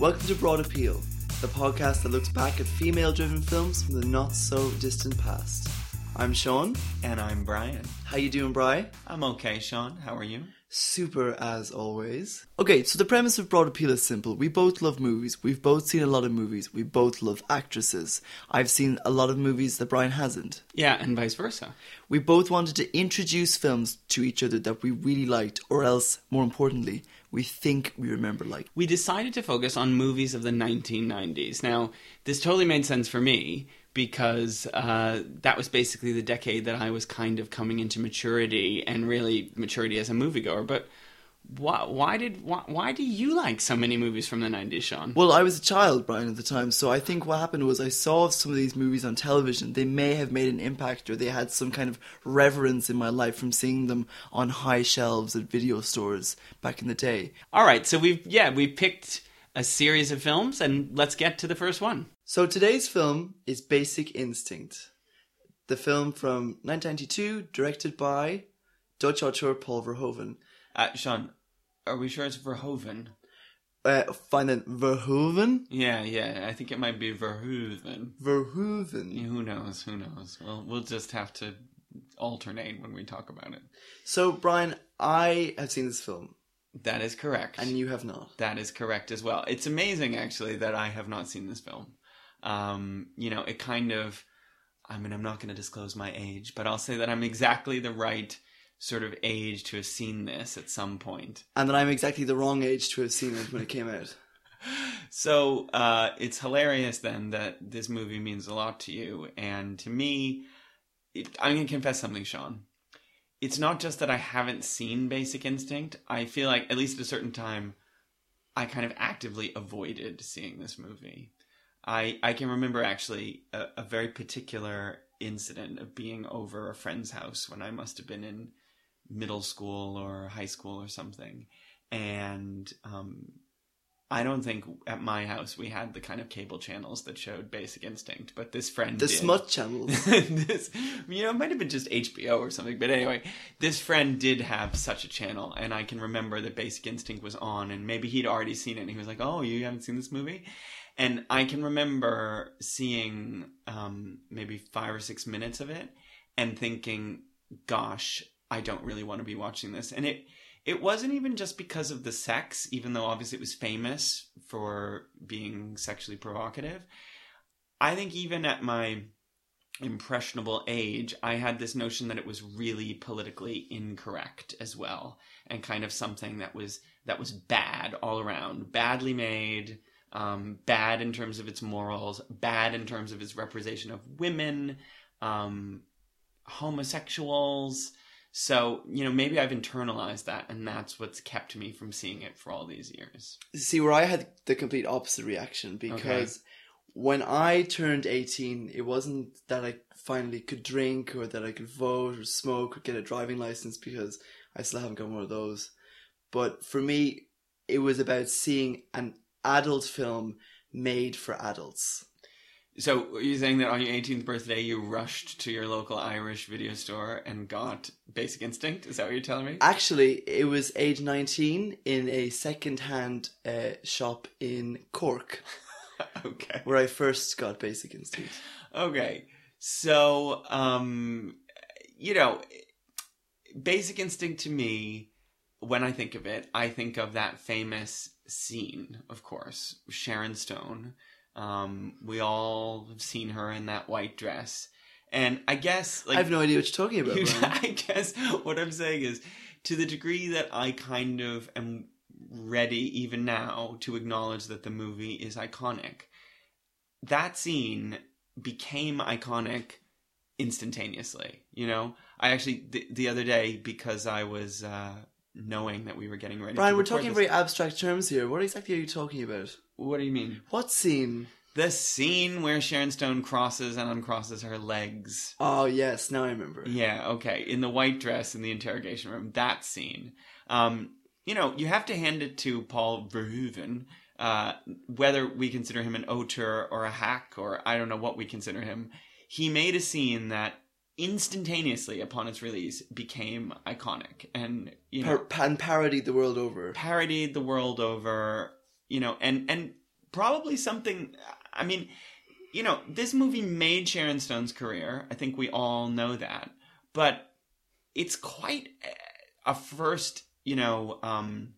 Welcome to Broad Appeal, the podcast that looks back at female driven films from the not so distant past. I'm Sean. And I'm Brian. How you doing, Bri? I'm okay, Sean. How are you? Super as always. Okay, so the premise of Broad Appeal is simple. We both love movies. We've both seen a lot of movies. We both love actresses. I've seen a lot of movies that Brian hasn't. Yeah, and vice versa. We both wanted to introduce films to each other that we really liked, or else, more importantly, we think we remember like. We decided to focus on movies of the 1990s. Now, this totally made sense for me because uh, that was basically the decade that I was kind of coming into maturity and really maturity as a moviegoer. But why, why did why, why do you like so many movies from the 90s, Sean? Well, I was a child, Brian, at the time, so I think what happened was I saw some of these movies on television. They may have made an impact or they had some kind of reverence in my life from seeing them on high shelves at video stores back in the day. All right, so we've yeah, we picked a series of films and let's get to the first one. So today's film is Basic Instinct, the film from 1992, directed by Dutch author Paul Verhoeven. Uh, Sean, are we sure it's Verhoeven? Uh, find that Verhoeven? Yeah, yeah. I think it might be Verhoeven. Verhoeven. Who knows? Who knows? Well, we'll just have to alternate when we talk about it. So, Brian, I have seen this film, That is correct. and you have not. That is correct as well. It's amazing, actually, that I have not seen this film. Um, you know, it kind of. I mean, I'm not going to disclose my age, but I'll say that I'm exactly the right sort of age to have seen this at some point. And that I'm exactly the wrong age to have seen it when it came out. So uh, it's hilarious then that this movie means a lot to you, and to me, it, I'm going to confess something, Sean. It's not just that I haven't seen Basic Instinct. I feel like at least at a certain time, I kind of actively avoided seeing this movie. I I can remember actually a, a very particular incident of being over a friend's house when I must have been in middle school or high school or something, and um, I don't think at my house we had the kind of cable channels that showed Basic Instinct, but this friend The did. smut channels. this, you know, it might have been just HBO or something, but anyway, this friend did have such a channel, and I can remember that Basic Instinct was on, and maybe he'd already seen it, and he was like, "Oh, you haven't seen this movie?" And I can remember seeing um, maybe five or six minutes of it, and thinking, "Gosh, I don't really want to be watching this," and it it wasn't even just because of the sex, even though obviously it was famous for being sexually provocative. I think even at my impressionable age, I had this notion that it was really politically incorrect as well, and kind of something that was that was bad all around, badly made, um, bad in terms of its morals, bad in terms of its representation of women, um, homosexuals. So, you know, maybe I've internalized that, and that's what's kept me from seeing it for all these years. See, where I had the complete opposite reaction because when I turned 18, it wasn't that I finally could drink or that I could vote or smoke or get a driving license because I still haven't got one of those. But for me, it was about seeing an adult film made for adults. So, are you saying that on your 18th birthday, you rushed to your local Irish video store and got Basic Instinct? Is that what you're telling me? Actually, it was age 19 in a second-hand uh, shop in Cork okay. where I first got Basic Instinct. Okay. So, um, you know, Basic Instinct to me, when I think of it, I think of that famous scene, of course, Sharon Stone. Um, we all have seen her in that white dress. And I guess, like, I have no idea what you're talking about. You- I guess what I'm saying is, to the degree that I kind of am ready, even now, to acknowledge that the movie is iconic, that scene became iconic instantaneously. You know, I actually the, the other day because I was uh, knowing that we were getting ready. Brian, we're talking this- very abstract terms here. What exactly are you talking about? What do you mean? What scene? The scene where Sharon Stone crosses and uncrosses her legs. Oh yes, now I remember. Yeah, okay. In the white dress in the interrogation room, that scene. Um, you know, you have to hand it to Paul Verhoeven, uh, whether we consider him an auteur or a hack or I don't know what we consider him. He made a scene that instantaneously upon its release became iconic and you know Par- and parodied the world over. parodied the world over you know and and probably something. I mean, you know, this movie made Sharon Stone's career. I think we all know that, but it's quite a first, you know, um,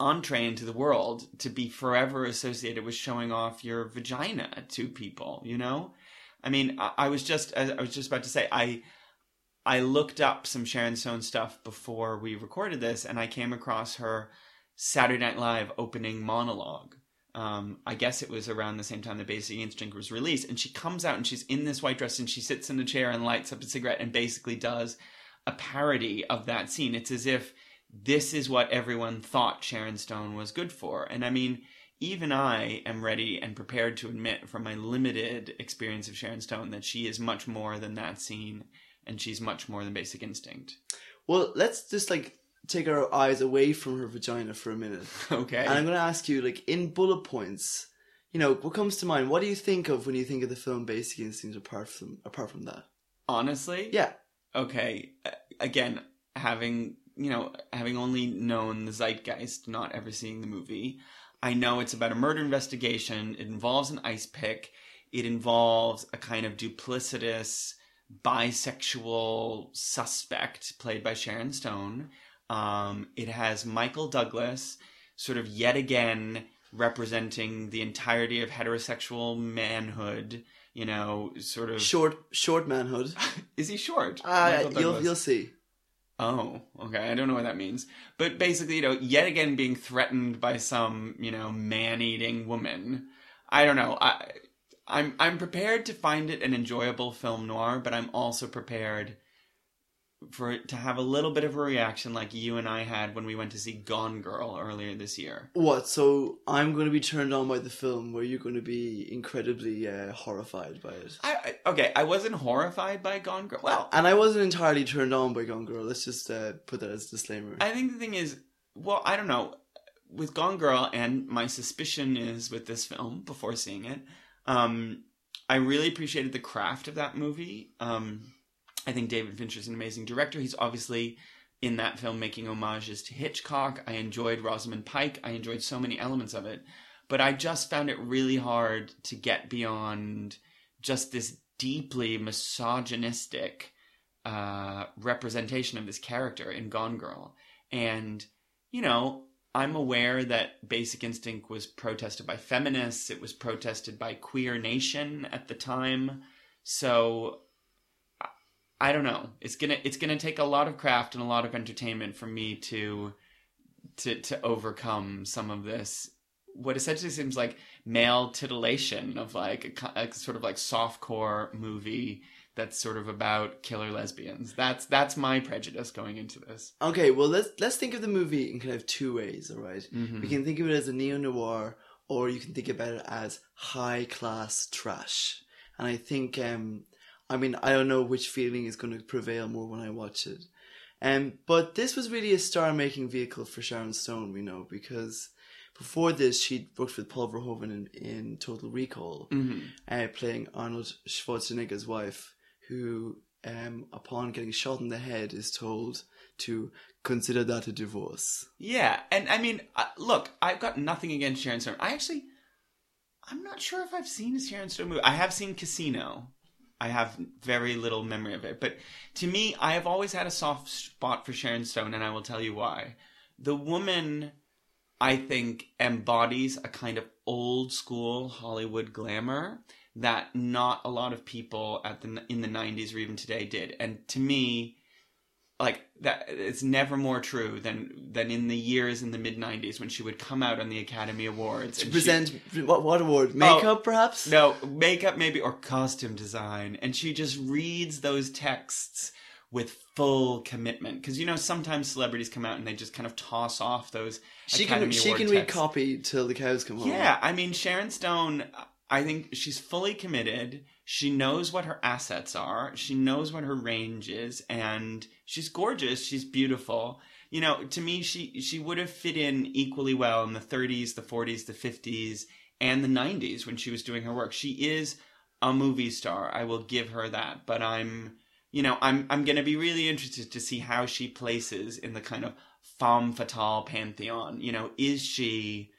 entree into the world to be forever associated with showing off your vagina to people. You know, I mean, I, I was just I was just about to say I. I looked up some Sharon Stone stuff before we recorded this, and I came across her Saturday Night Live opening monologue. Um, I guess it was around the same time the Basic Instinct was released, and she comes out and she's in this white dress and she sits in a chair and lights up a cigarette and basically does a parody of that scene. It's as if this is what everyone thought Sharon Stone was good for. And I mean, even I am ready and prepared to admit from my limited experience of Sharon Stone that she is much more than that scene and she's much more than Basic Instinct. Well, let's just like take our eyes away from her vagina for a minute. Okay. And I'm going to ask you, like, in bullet points, you know, what comes to mind? What do you think of when you think of the film Basic Instinct apart from apart from that? Honestly? Yeah. Okay. Again, having, you know, having only known the zeitgeist, not ever seeing the movie, I know it's about a murder investigation. It involves an ice pick. It involves a kind of duplicitous bisexual suspect played by Sharon Stone. Um, it has Michael Douglas, sort of yet again representing the entirety of heterosexual manhood. You know, sort of short, short manhood. Is he short? Uh, you'll you'll see. Oh, okay. I don't know what that means, but basically, you know, yet again being threatened by some, you know, man-eating woman. I don't know. I, I'm I'm prepared to find it an enjoyable film noir, but I'm also prepared for it to have a little bit of a reaction like you and I had when we went to see Gone Girl earlier this year. What? So I'm going to be turned on by the film, where you're going to be incredibly uh, horrified by it. I, I, okay, I wasn't horrified by Gone Girl. Well, and I wasn't entirely turned on by Gone Girl. Let's just uh, put that as a disclaimer. I think the thing is, well, I don't know. With Gone Girl, and my suspicion is with this film before seeing it, um, I really appreciated the craft of that movie. Um, I think David Fincher's an amazing director. He's obviously in that film making homages to Hitchcock. I enjoyed Rosamund Pike. I enjoyed so many elements of it. But I just found it really hard to get beyond just this deeply misogynistic uh, representation of this character in Gone Girl. And, you know, I'm aware that Basic Instinct was protested by feminists, it was protested by Queer Nation at the time. So I don't know. It's gonna it's gonna take a lot of craft and a lot of entertainment for me to to to overcome some of this. What essentially seems like male titillation of like a, a sort of like softcore movie that's sort of about killer lesbians. That's that's my prejudice going into this. Okay, well let's let's think of the movie in kind of two ways. All right? Mhm. we can think of it as a neo noir, or you can think about it as high class trash. And I think, um, I mean, I don't know which feeling is going to prevail more when I watch it. Um, but this was really a star making vehicle for Sharon Stone, we know, because before this she'd worked with Paul Verhoeven in, in Total Recall, Mhm. uh, playing Arnold Schwarzenegger's wife, who, um, upon getting shot in the head, is told to consider that a divorce. Yeah, and I mean, uh, look, I've got nothing against Sharon Stone. I actually, I'm not sure if I've seen a Sharon Stone movie. I have seen Casino. I have very little memory of it, but to me, I have always had a soft spot for Sharon Stone, and I will tell you why. The woman, I think, embodies a kind of old school Hollywood glamour that not a lot of people at the in the 90s or even today did. And to me, like that it's never more true than than in the years in the mid 90s when she would come out on the Academy Awards To and she- present what, what award? Oh, makeup, perhaps? no makeup maybe or costume design and she just reads those texts with full commitment because you know sometimes celebrities come out and they just kind of toss off those She Academy can she Award can read copy till the cows come home. Yeah, I mean Sharon Stone. I think she's fully committed. She knows what her assets are. She knows what her range is, and she's gorgeous. She's beautiful. You know, to me, she she would have fit in equally well in the 30s, the 40s, the 50s, and the 90s when she was doing her work. She is a movie star. I will give her that. But I'm, you know, I'm I'm going to be really interested to see how she places in the kind of femme fatale pantheon. You know, is she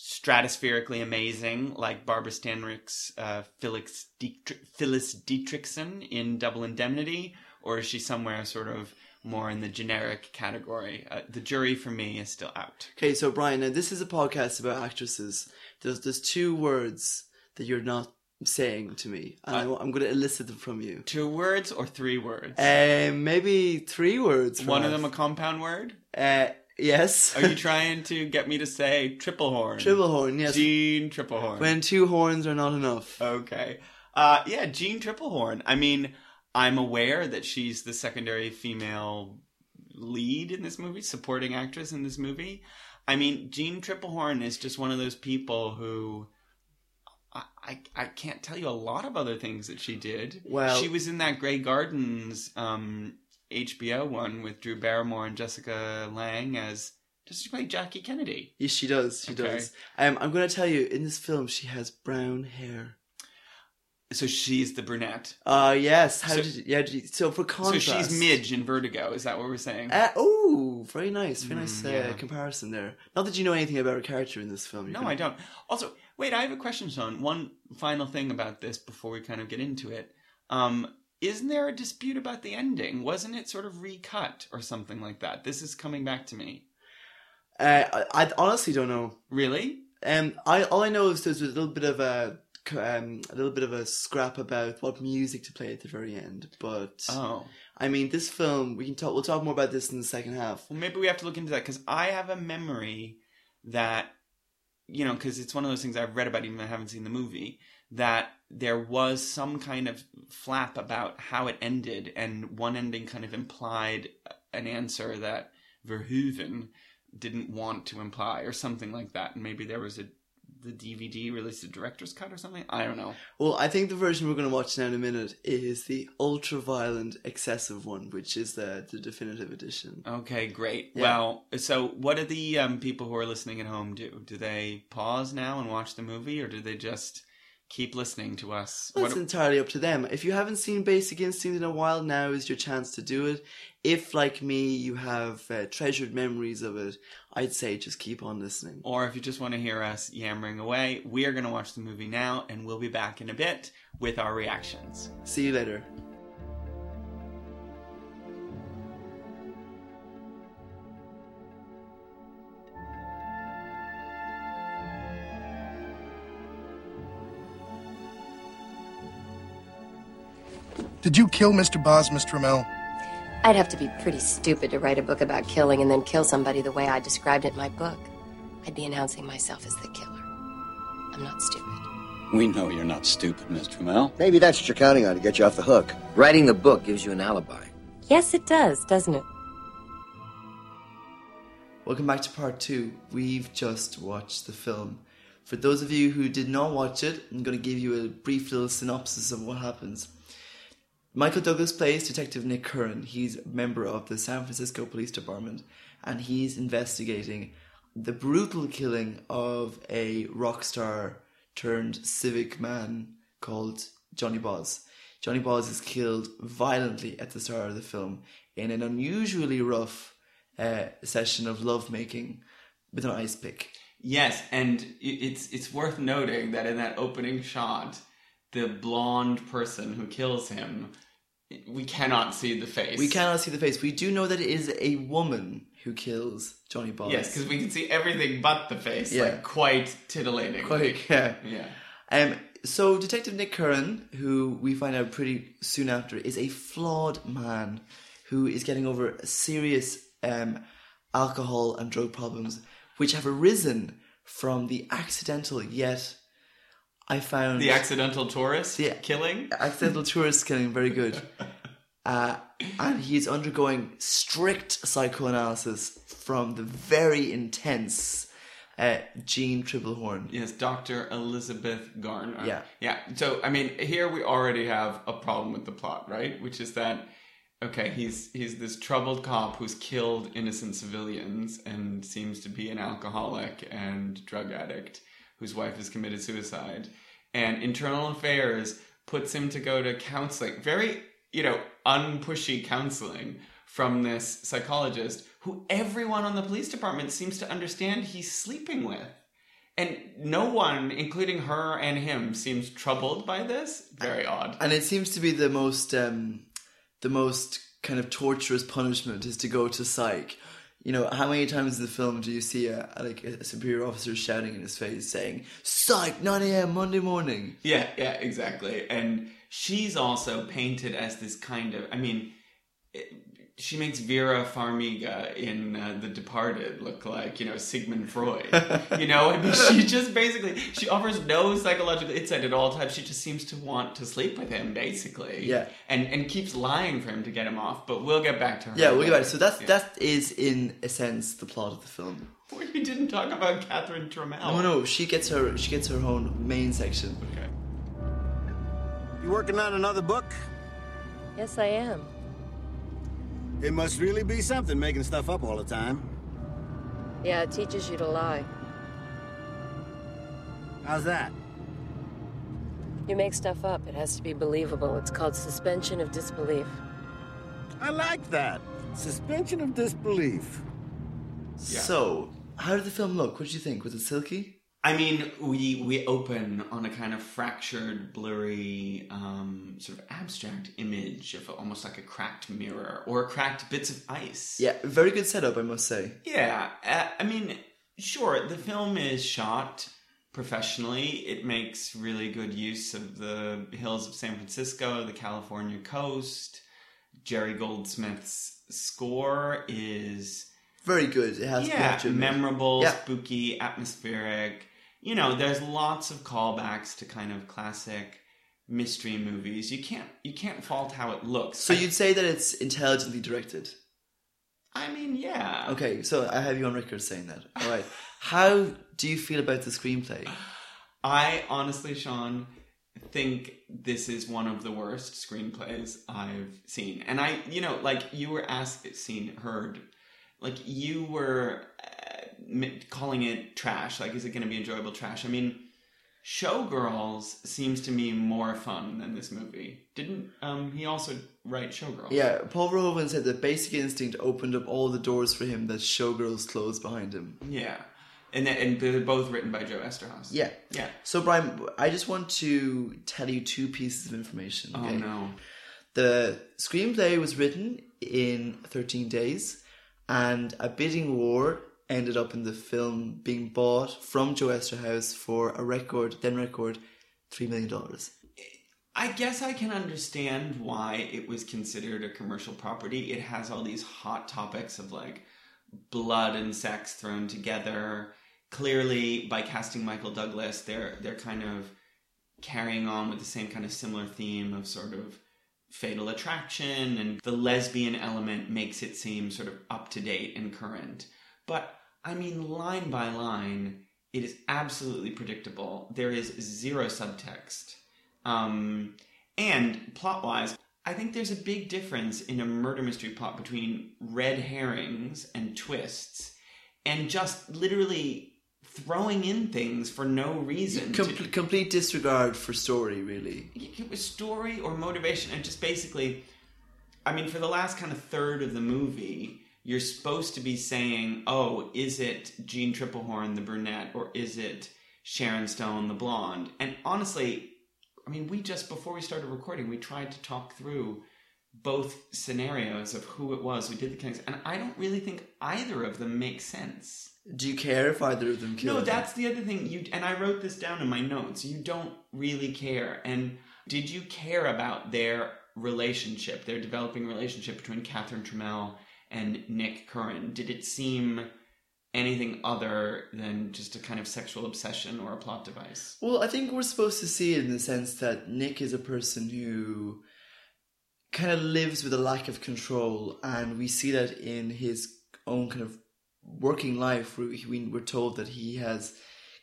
stratospherically amazing, like Barbara Stanwyck's uh, Phyllis, Dietrich, Phyllis Dietrichson in Double Indemnity, or is she somewhere sort of more in the generic category? Uh, the jury for me is still out. Okay, so Brian, now this is a podcast about actresses. There's there's two words that you're not saying to me, and I, am going to elicit them from you. Two words or three words? Um, maybe three words. One of them a compound word. Uh, yes. Are you trying to get me to say triple horn? Triple horn, yes. Jean triple horn. When two horns are not enough. Okay. Uh, yeah, Jean Tripplehorn. I mean, I'm aware that she's the secondary female lead in this movie, supporting actress in this movie. I mean, Jean Tripplehorn is just one of those people who I, I, I can't tell you a lot of other things that she did. Well, she was in that Grey Gardens um, HBO one with Drew Barrymore and Jessica Lange as does she play Jackie Kennedy? Yes, she does. She okay. does. Um, I'm going to tell you in this film she has brown hair. So she's the brunette. Uh yes. How so, did you, yeah? Did you, so for contrast, so she's Midge in Vertigo. Is that what we're saying? Uh, oh, very nice, very nice mm, uh, yeah. comparison there. Not that you know anything about her character in this film. No, I don't. Also, wait, I have a question, Sean. One final thing about this before we kind of get into it. Um, isn't there a dispute about the ending? Wasn't it sort of recut or something like that? This is coming back to me. Uh, I, I honestly don't know. Really? Um, I all I know is there's a little bit of a um, a little bit of a scrap about what music to play at the very end. But oh, I mean, this film we can talk. We'll talk more about this in the second half. Well, maybe we have to look into that because I have a memory that you know because it's one of those things I've read about even though I haven't seen the movie that there was some kind of flap about how it ended, and one ending kind of implied an answer that Verhoeven didn't want to imply, or something like that. And maybe there was a the DVD released a director's cut or something? I don't know. Well, I think the version we're going to watch now in a minute is the ultra violent, excessive one, which is the the definitive edition. Okay, great. Yeah. Well, so what do the um, people who are listening at home do? Do they pause now and watch the movie, or do they just keep listening to us. Well, it's entirely up to them. If you haven't seen Basic Instinct in a while, now is your chance to do it. If, like me, you have uh, treasured memories of it, I'd say just keep on listening. Or if you just want to hear us yammering away, we are going to watch the movie now, and we'll be back in a bit with our reactions. See you later. Did you kill Mr. Boz, Miss Trammell? I'd have to be pretty stupid to write a book about killing and then kill somebody the way I described it in my book. I'd be announcing myself as the killer. I'm not stupid. We know you're not stupid, Miss Trammell. Maybe that's what you're counting on to get you off the hook. Writing the book gives you an alibi. Yes, it does, doesn't it? Welcome back to part two. We've just watched the film. For those of you who did not watch it, I'm going to give you a brief little synopsis of what happens. Michael Douglas plays Detective Nick Curran. He's a member of the San Francisco Police Department and he's investigating the brutal killing of a rock star turned civic man called Johnny Boz. Johnny Boz is killed violently at the start of the film in an unusually rough uh, session of lovemaking with an ice pick. Yes, and it's it's worth noting that in that opening shot, the blonde person who kills him, we cannot see the face. We cannot see the face. We do know that it is a woman who kills Johnny Boz. Yes, because we can see everything but the face. Yeah. Like quite titillating. Quite, yeah. Yeah. Um, so Detective Nick Curran, who we find out pretty soon after, is a flawed man who is getting over serious um, alcohol and drug problems, which have arisen from the accidental yet I found the accidental tourist killing. Accidental tourist killing, very good. Uh, and he's undergoing strict psychoanalysis from the very intense uh, Jean Tripplehorn. Yes, Dr. Elizabeth Garner. Yeah. Yeah. So, I mean, here we already have a problem with the plot, right? Which is that, okay, he's, he's this troubled cop who's killed innocent civilians and seems to be an alcoholic and drug addict whose wife has committed suicide. And internal affairs puts him to go to counseling, very, you know, unpushy counseling from this psychologist who everyone on the police department seems to understand he's sleeping with. And no one, including her and him, seems troubled by this. Very odd. and it seems to be the most um, the most kind of torturous punishment is to go to psych. You know, how many times in the film do you see a, a like a superior officer shouting in his face saying "Psych, 9 a.m. Monday morning"? Yeah, yeah, exactly. And she's also painted as this kind of. I mean, she makes Vera Farmiga in uh, The Departed look like you know Sigmund Freud. you know, I mean, she just basically she offers no psychological insight at all times. She just seems to want to sleep with him, basically. Yeah. and and keeps lying for him to get him off. But we'll get back to her. Yeah, we'll get back. So that's Yeah. that is in a sense the plot of the film. We didn't talk about Catherine Trammell. No, no, she gets her she gets her own main section. Okay. You working on another book? Yes, I am. It must really be something making stuff up all the time. Yeah, it teaches you to lie. How's that? You make stuff up, it has to be believable. It's called suspension of disbelief. I like that. Suspension of disbelief. So, how did the film look? What did you think? Was it silky? I mean, we we open on a kind of fractured, blurry, um, sort of abstract image of almost like a cracked mirror or cracked bits of ice. Yeah, very good setup, I must say. Yeah, uh, I mean, sure, the film is shot professionally. It makes really good use of the hills of San Francisco, the California coast. Jerry Goldsmith's score is Very good. It has yeah, memorable, Yeah. spooky, atmospheric. You know, there's lots of callbacks to kind of classic mystery movies. You can't you can't fault how it looks. So I- you'd say that it's intelligently directed. I mean, yeah. Okay, so I have you on record saying that. All right. How do you feel about the screenplay? I honestly, Sean, think this is one of the worst screenplays I've seen. And I, you know, like you were asked, seen, heard, like you were calling it trash. Like, is it going to be enjoyable trash? I mean, Showgirls seems to me more fun than this movie. Didn't um he also write Showgirls? Yeah, Paul Verhoeven said that Basic Instinct opened up all the doors for him that Showgirls closed behind him. Yeah. And, and they're both written by Joe Eszterhas. Yeah. Yeah. So, Brian, I just want to tell you two pieces of information. Oh no. The screenplay was written in 13 days, and a bidding war ended up in the film being bought from Joe Eszterhas for a record, then record, $3 million. I guess I can understand why it was considered a commercial property. It has all these hot topics of like blood and sex thrown together. Clearly, by casting Michael Douglas, they're they're kind of carrying on with the same kind of similar theme of sort of fatal attraction, and the lesbian element makes it seem sort of up to date and current. But I mean, line by line, it is absolutely predictable. There is zero subtext. Um, and plot wise, I think there's a big difference in a murder mystery plot between red herrings and twists and just literally throwing in things for no reason. Com- to- complete disregard for story, really. it was story or motivation and just basically i mean for the last kind of third of the movie you're supposed to be saying oh is it jean tripplehorn the brunette or is it sharon stone the blonde and honestly i mean we just before we started recording we tried to talk through both scenarios of who it was who did the killings and i don't really think either of them makes sense Do you care if either of them kill no, that's the other thing. You and I wrote this down in my notes. You don't really care. And did you care about their relationship, their developing relationship between Catherine Trammell and Nick Curran? Did it seem anything other than just a kind of sexual obsession or a plot device? Well, I think we're supposed to see it in the sense that Nick is a person who kind of lives with a lack of control, and we see that in his own kind of working life, we, we're told that he has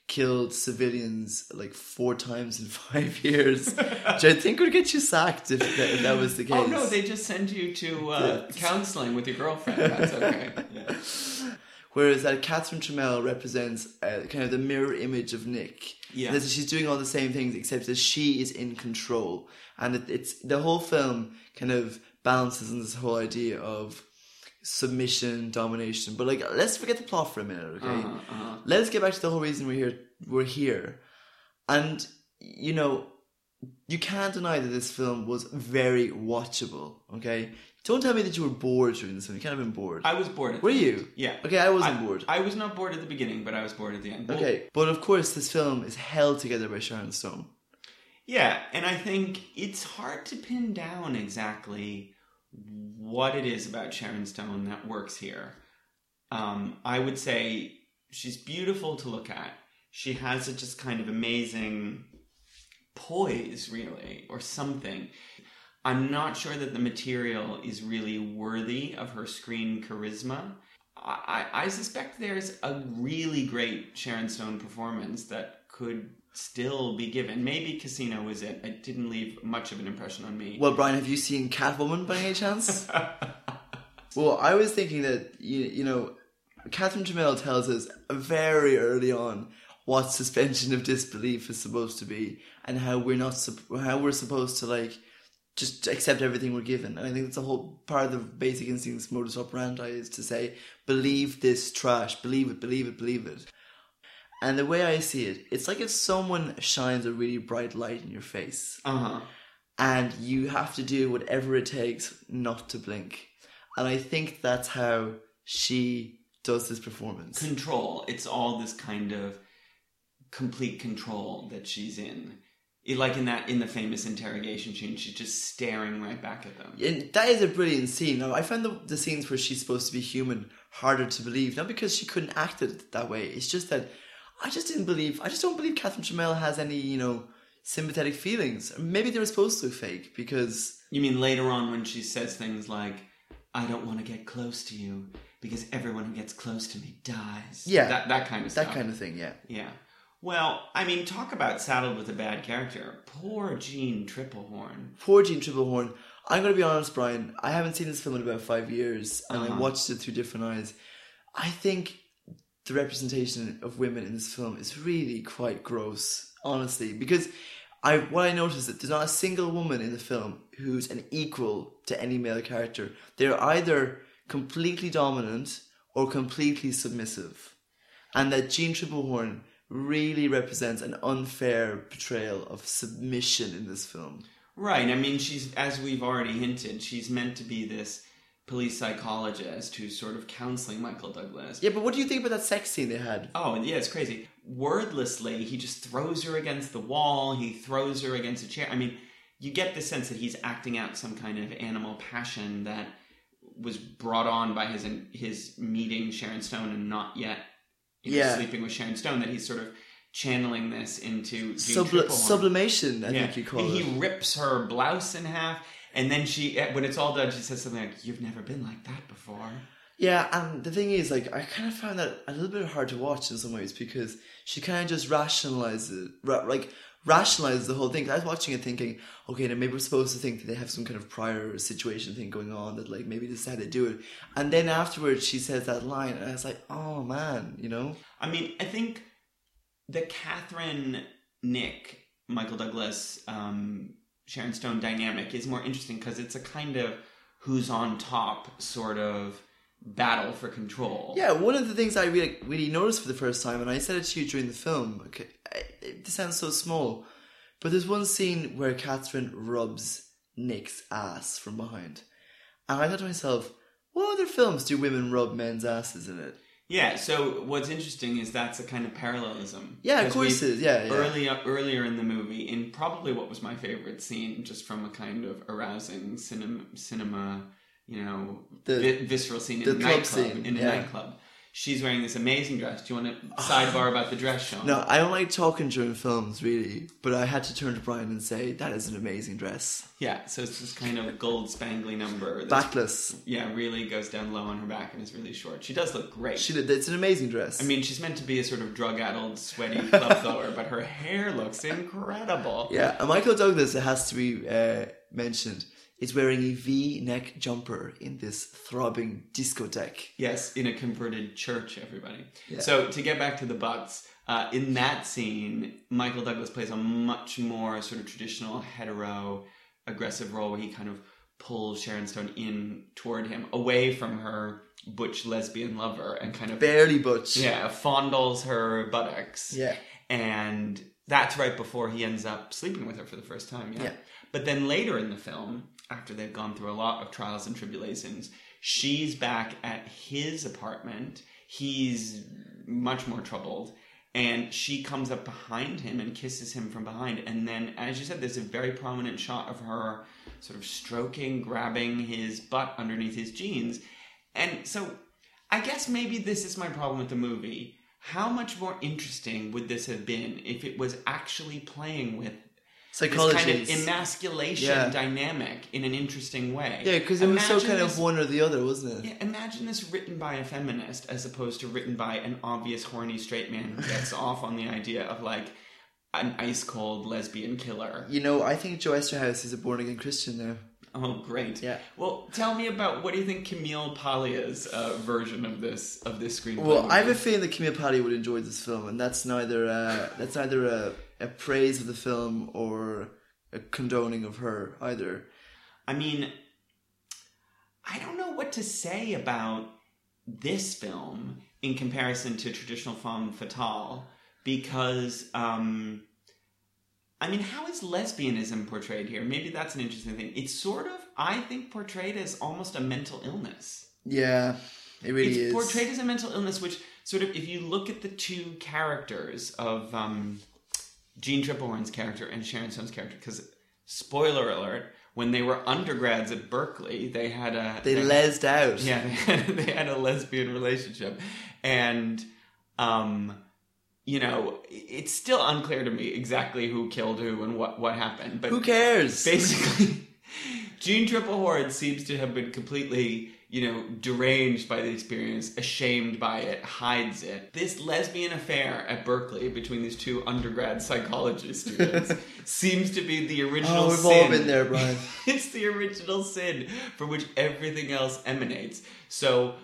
killed civilians like four times in five years, which I think would get you sacked if that, if that was the case. Oh no, they just send you to uh, counseling with your girlfriend. That's okay. Yeah. Whereas that Catherine Trammell represents uh, kind of the mirror image of Nick. Yeah. That she's doing all the same things except that she is in control, and it, it's the whole film kind of balances on this whole idea of submission, domination. But like, let's forget the plot for a minute, okay? Uh-huh, uh-huh. Let's get back to the whole reason we're here. We're here, and you know, you can't deny that this film was very watchable. Okay, don't tell me that you were bored during this film. You can't have been bored. I was bored. At Were you? end. Yeah. Okay, I wasn't bored. I was not bored at the beginning, but I was bored at the end. Okay, but of course, this film is held together by Sharon Stone. Yeah, and I think it's hard to pin down exactly what it is about Sharon Stone that works here. Um, I would say she's beautiful to look at. She has a just kind of amazing poise, really, or something. I'm not sure that the material is really worthy of her screen charisma. I, I I suspect there's a really great Sharon Stone performance that could still be given. Maybe Casino was it. It didn't leave much of an impression on me. Well, Brian, have you seen Catwoman by any chance? well, I was thinking that you, you know, Catherine Trammell tells us very early on what suspension of disbelief is supposed to be, and how we're not how we're supposed to like just accept everything we're given. And I think that's a whole part of the basic instincts modus operandi is to say, believe this trash, believe it, believe it, believe it. And the way I see it, it's like if someone shines a really bright light in your face Uh huh. and you have to do whatever it takes not to blink. And I think that's how she does this performance. Control. It's all this kind of complete control that she's in. Like in that in the famous interrogation scene, she's just staring right back at them. And that is a brilliant scene. Now, I find the, the scenes where she's supposed to be human harder to believe, not because she couldn't act it that way. It's just that I just didn't believe. I just don't believe Catherine Trammell has any, you know, sympathetic feelings. Maybe they were supposed to fake because You mean later on when she says things like, "I don't want to get close to you because everyone who gets close to me dies." Yeah. that that kind of that stuff. kind of thing. Yeah. Yeah. Well, I mean, talk about saddled with a bad character. Poor Jean Tripplehorn. Poor Jean Tripplehorn. I'm going to be honest, Brian. I haven't seen this film in about five years, and I Uh-huh. watched it through different eyes. I think the representation of women in this film is really quite gross, honestly, because I what I noticed is that there's not a single woman in the film who's an equal to any male character. They're either completely dominant or completely submissive, and that Jean Tripplehorn really represents an unfair portrayal of submission in this film. Right. I mean, she's as we've already hinted, she's meant to be this police psychologist who's sort of counseling Michael Douglas. Yeah, but what do you think about that sex scene they had? Oh, yeah, it's crazy. Wordlessly, he just throws her against the wall. He throws her against a chair. I mean, you get the sense that he's acting out some kind of animal passion that was brought on by his his meeting Sharon Stone and not yet you know, Yeah. sleeping with Sharon Stone. That he's sort of channeling this into sublimation, I Yeah. think you call it. He rips her blouse in half, and then she, when it's all done, she says something like, "You've never been like that before." Yeah, and the thing is, like, I kind of found that a little bit hard to watch in some ways because she kind of just rationalizes, ra- like, rationalizes the whole thing. I was watching it thinking, okay, now maybe we're supposed to think that they have some kind of prior situation thing going on that, like, maybe this is how they do it. And then afterwards, she says that line, and I was like, oh man, you know? I mean, I think the Catherine Nick, Michael Douglas, um, Sharon Stone dynamic is more interesting because it's a kind of who's on top sort of battle for control. Yeah, one of the things I really really noticed for the first time, and I said it to you during the film. Okay, it, sounds so small, but there's one scene where Catherine rubs Nick's ass from behind, and I thought to myself, what other films do women rub men's asses in it? Yeah, so what's interesting is that's a kind of parallelism. Yeah, of course it is, yeah, yeah. Early, earlier in the movie, in probably what was my favorite scene, just from a kind of arousing cinema, cinema you know, The- vi- visceral scene in the a nightclub. scene, in a yeah. nightclub. She's wearing this amazing dress. Do you want to sidebar about the dress, Sean? No, I don't like talking during films really, but I had to turn to Brian and say that is an amazing dress, Yeah, so it's this kind of gold spangly number. backless. Yeah, really goes down low on her back and is really short. She does look great. She did. It's an amazing dress. I mean, she's meant to be a sort of drug-addled, sweaty club goer, but her hair looks incredible. Yeah, and Michael Douglas, it has to be uh, mentioned, is wearing a V-neck jumper in this throbbing discotheque. Yes, in a converted church, everybody. Yeah. So to get back to the butts, uh, in that scene, Michael Douglas plays a much more sort of traditional hetero aggressive role where he kind of pulls Sharon Stone in toward him, away from her butch lesbian lover, and kind of Barely butch. yeah fondles her buttocks. Yeah. and that's right before he ends up sleeping with her for the first time. Yeah. Yeah. But then later in the film, after they've gone through a lot of trials and tribulations, she's back at his apartment. He's much more troubled. And she comes up behind him and kisses him from behind. And then, as you said, there's a very prominent shot of her sort of stroking, grabbing his butt underneath his jeans. And so, I guess maybe this is my problem with the movie. How much more interesting would this have been if it was actually playing with Psychology. kind of emasculation Yeah. dynamic in an interesting way. yeah, because it was so kind this- of one or the other, wasn't it? Yeah, imagine this written by a feminist as opposed to written by an obvious horny straight man who gets off on the idea of like an ice cold lesbian killer. You know, I think Joe Eszterhas is a born again Christian now. Oh, great! Yeah. Well, tell me about what do you think Camille Paglia's uh, version of this of this screenplay? Well, I have a feeling that Camille Paglia would enjoy this film, and that's neither uh, that's neither a, a praise of the film or a condoning of her either. I mean, I don't know what to say about this film in comparison to traditional femme fatale because, um, I mean, how is lesbianism portrayed here? Maybe that's an interesting thing. It's sort of, I think, portrayed as almost a mental illness. Yeah, it really it's is. portrayed as a mental illness, which sort of, if you look at the two characters of um, Jean Tripplehorn's character and Sharon Stone's character, because spoiler alert, when they were undergrads at Berkeley, they had a they lesed out. yeah they had, they had a lesbian relationship, and um, you know it's still unclear to me exactly who killed who and what what happened, but Who cares? basically Jean Tripplehorn seems to have been completely, you know, deranged by the experience, ashamed by it, hides it. This lesbian affair at Berkeley between these two undergrad psychology students seems to be the original Oh, we've sin. all been there, Brian. it's the original sin from which everything else emanates. So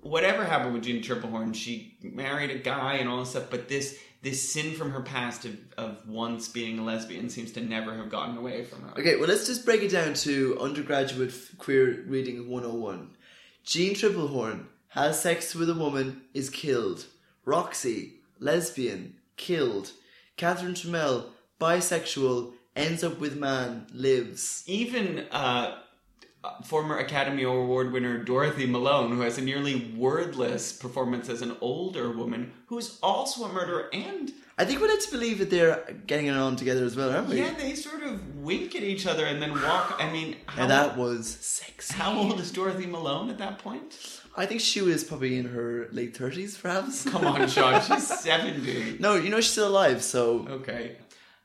whatever happened with Jean Tripplehorn, she married a guy and all this stuff, but this this sin from her past of, of once being a lesbian seems to never have gotten away from her. Okay, well, let's just break it down to undergraduate queer reading 101. Jean Tripplehorn has sex with a woman, is killed. Roxy, lesbian, killed. Catherine Trammell, bisexual, ends up with man, lives. even uh, former Academy Award winner Dorothy Malone, who has a nearly wordless performance as an older woman, who's also a murderer, and I think we're led to believe that they're getting it on together as well, aren't we? yeah, they sort of wink at each other and then walk. I mean, how, and that was sexy. how old is Dorothy Malone at that point? I think she was probably in her late 30s, perhaps. Come on, Sean, she's seventy. No, you know she's still alive, so Okay.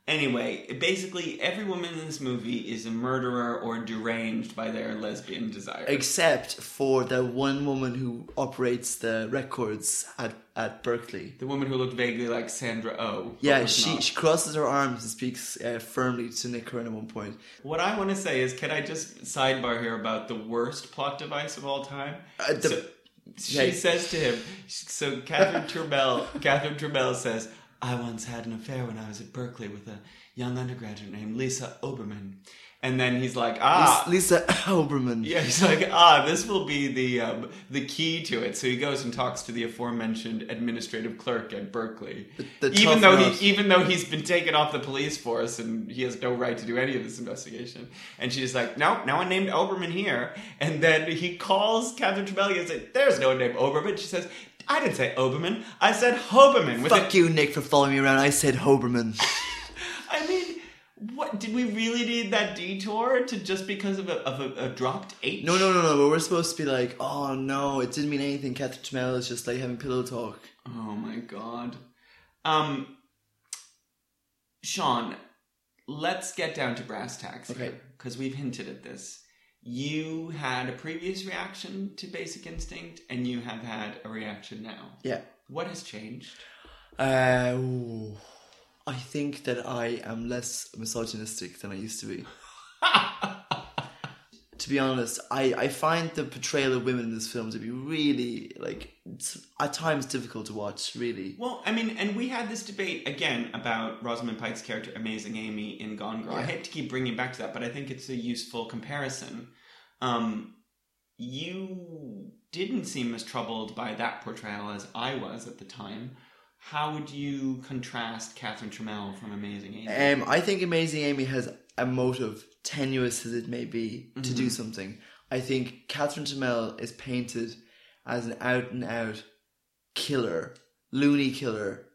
Anyway, basically, every woman in this movie is a murderer or deranged by their lesbian desire. except for the one woman who operates the records at, at Berkeley. the woman who looked vaguely like Sandra Oh. Yeah, she, not. she crosses her arms and speaks uh, firmly to Nick Curran at one point. What I want to say is, can I just sidebar here about the worst plot device of all time? Uh, the- so, she says to him, so Catherine Trammell, Catherine Trammell says, I once had an affair when I was at Berkeley with a young undergraduate named Lisa Oberman. And then he's like, ah, Lisa Oberman. yeah, he's like, ah, this will be the um, the key to it. So he goes and talks to the aforementioned administrative clerk at Berkeley, the even though he even though he's been taken off the police force and he has no right to do any of this investigation. And she's like, no, no one named Oberman here. And then he calls Catherine Trebelli and says, "There's no one named Oberman." She says, "I didn't say Oberman. I said Hoberman." With Fuck a- you, Nick, for following me around. I said Hoberman. I mean. What did we really need that detour to just because of a, of a, a dropped H? No, no, no, no. But we're supposed to be like, oh no, it didn't mean anything. Catherine Trammell is just like having pillow talk. Oh my god. Um Sean, let's get down to brass tacks Okay. because we've hinted at this. You had a previous reaction to Basic Instinct, and you have had a reaction now. Yeah. What has changed? Uh, ooh. I think that I am less misogynistic than I used to be. to be honest, I, I find the portrayal of women in this film to be really, like, it's at times difficult to watch, really. Well, I mean, and we had this debate again about Rosamund Pike's character, Amazing Amy, in Gone Girl. I hate to keep bringing back to that, but I think it's a useful comparison. Um, you didn't seem as troubled by that portrayal as I was at the time. How would you contrast Catherine Trammell from Amazing Amy? Um, I think Amazing Amy has a motive, tenuous as it may be, to Mm-hmm. do something. I think Catherine Trammell is painted as an out and out killer, loony killer,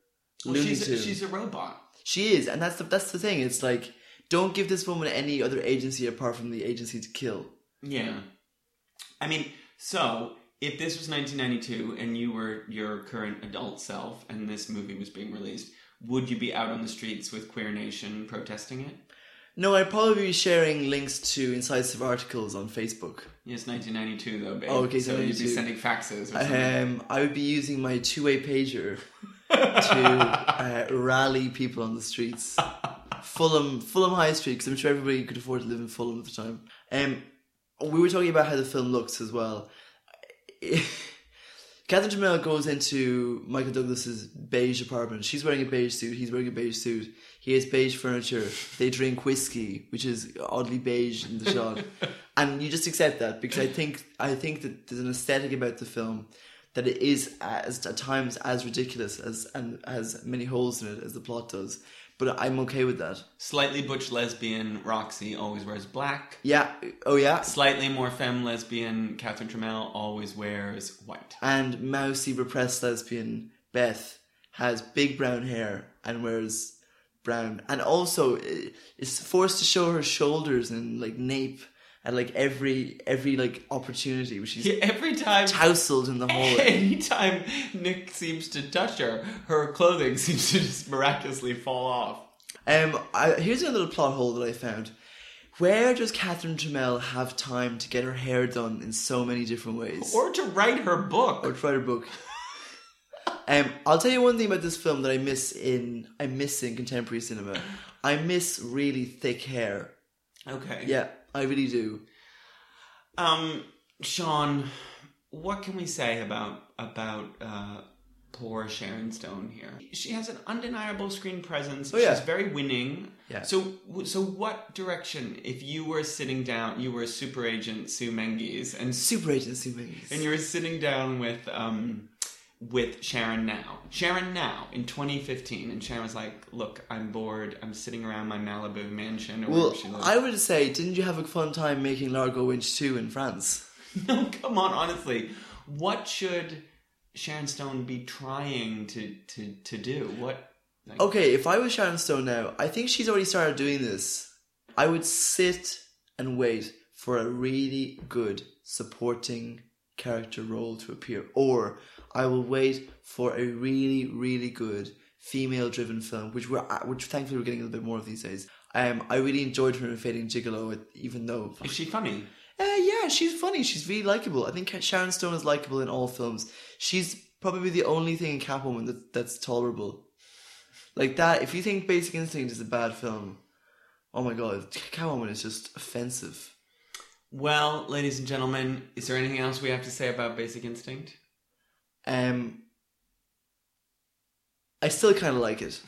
Well, loony she's, tune. she's a robot. She is, and that's the that's the thing. It's like don't give this woman any other agency apart from the agency to kill. Yeah. I mean, so if this was 1992 and you were your current adult self and this movie was being released, would you be out on the streets with Queer Nation protesting it? No, I'd probably be sharing links to incisive articles on Facebook. Yes, 1992 though, babe. Oh, okay, so you'd be sending faxes or something. Um, I would be using my two-way pager to uh, rally people on the streets. Fulham, Fulham High Street, because I'm sure everybody could afford to live in Fulham at the time. Um, we were talking about how the film looks as well. Catherine Trammell goes into Michael Douglas's beige apartment. She's wearing a beige suit. He's wearing a beige suit. He has beige furniture. They drink whiskey, which is oddly beige in the shot, and you just accept that because I think I think that there's an aesthetic about the film that it is as at times as ridiculous as and has many holes in it as the plot does. But I'm okay with that. Slightly butch lesbian Roxy always wears black. Yeah. Oh yeah. Slightly more femme lesbian Catherine Trammell always wears white. and mousy repressed lesbian Beth has big brown hair and wears brown and also eh, is forced to show her shoulders and like nape at like every every like opportunity which she's Yeah, every time tousled in the hallway Anytime Nick seems to touch her, her clothing seems to just miraculously fall off. um I, here's a little plot hole that I found where does Catherine Trammell have time to get her hair done in so many different ways Or to write her book. or to write a book. um, I'll tell you one thing about this film that I miss in I miss in contemporary cinema. I miss really thick hair. Okay. Yeah, I really do. Um, Sean, what can we say about about uh, poor Sharon Stone here? She has an undeniable screen presence. Oh, yeah. She's very winning. Yeah. So, so what direction? If you were sitting down, you were super agent Sue Mengers, and Super agent Sue movies. and you were sitting down with um with Sharon now. Sharon now in 2015, and Sharon was like, "Look, I'm bored. I'm sitting around my Malibu mansion." Well. I would say, didn't you have a fun time making Largo Winch 2 in France? No, come on, honestly. What should Sharon Stone be trying to to to do? What? like- Okay, if I was Sharon Stone now, I think she's already started doing this. I would sit and wait for a really good supporting character role to appear, or I will wait for a really, really good female-driven film, which we're which thankfully we're getting a little bit more of these days. Um, I really enjoyed her in Fading Gigolo, even though Is she funny? uh, yeah, she's funny. She's really likable. I think Sharon Stone is likable in all films. She's probably the only thing in Catwoman that, that's tolerable. Like that, if you think Basic Instinct is a bad film, oh my god, Catwoman is just offensive. Well, ladies and gentlemen, is there anything else we have to say about Basic Instinct? Um, I still kind of like it,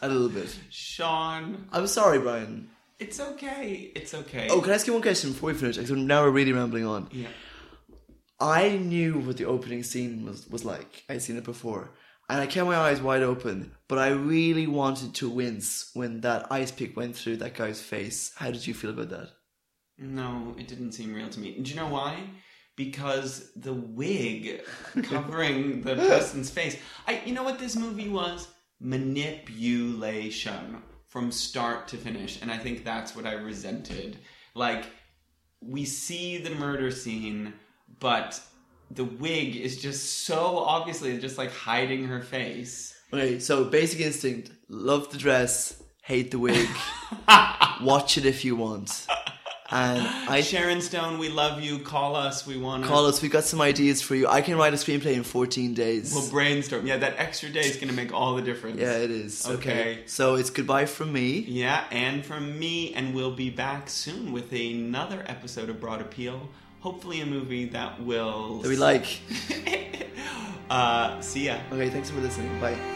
a little bit. Sean, I'm sorry, Brian. it's okay. It's okay. Oh, can I ask you one question before we finish? Because now we're really rambling on. Yeah. I knew what the opening scene was, was like. I'd seen it before. And I kept my eyes wide open, but I really wanted to wince when that ice pick went through that guy's face. How did you feel about that? No, it didn't seem real to me. Do you know why? Because the wig covering the person's face. I you know what this movie was? Manipulation from start to finish. And I think that's what I resented. Like we see the murder scene, but the wig is just so obviously just like hiding her face. Okay, so Basic Instinct, love the dress, hate the wig, watch it if you want. And I Sharon Stone, we love you. Call us. We want to call us, we got some ideas for you. I can write a screenplay in 14 days. We'll brainstorm. Yeah, that extra day is going to make all the difference. yeah, it is. Okay. Okay. So it's goodbye from me. Yeah, and from me, and we'll be back soon with another episode of Broad Appeal. Hopefully, a movie that will. That we like. uh, see ya. Okay, thanks for listening. Bye.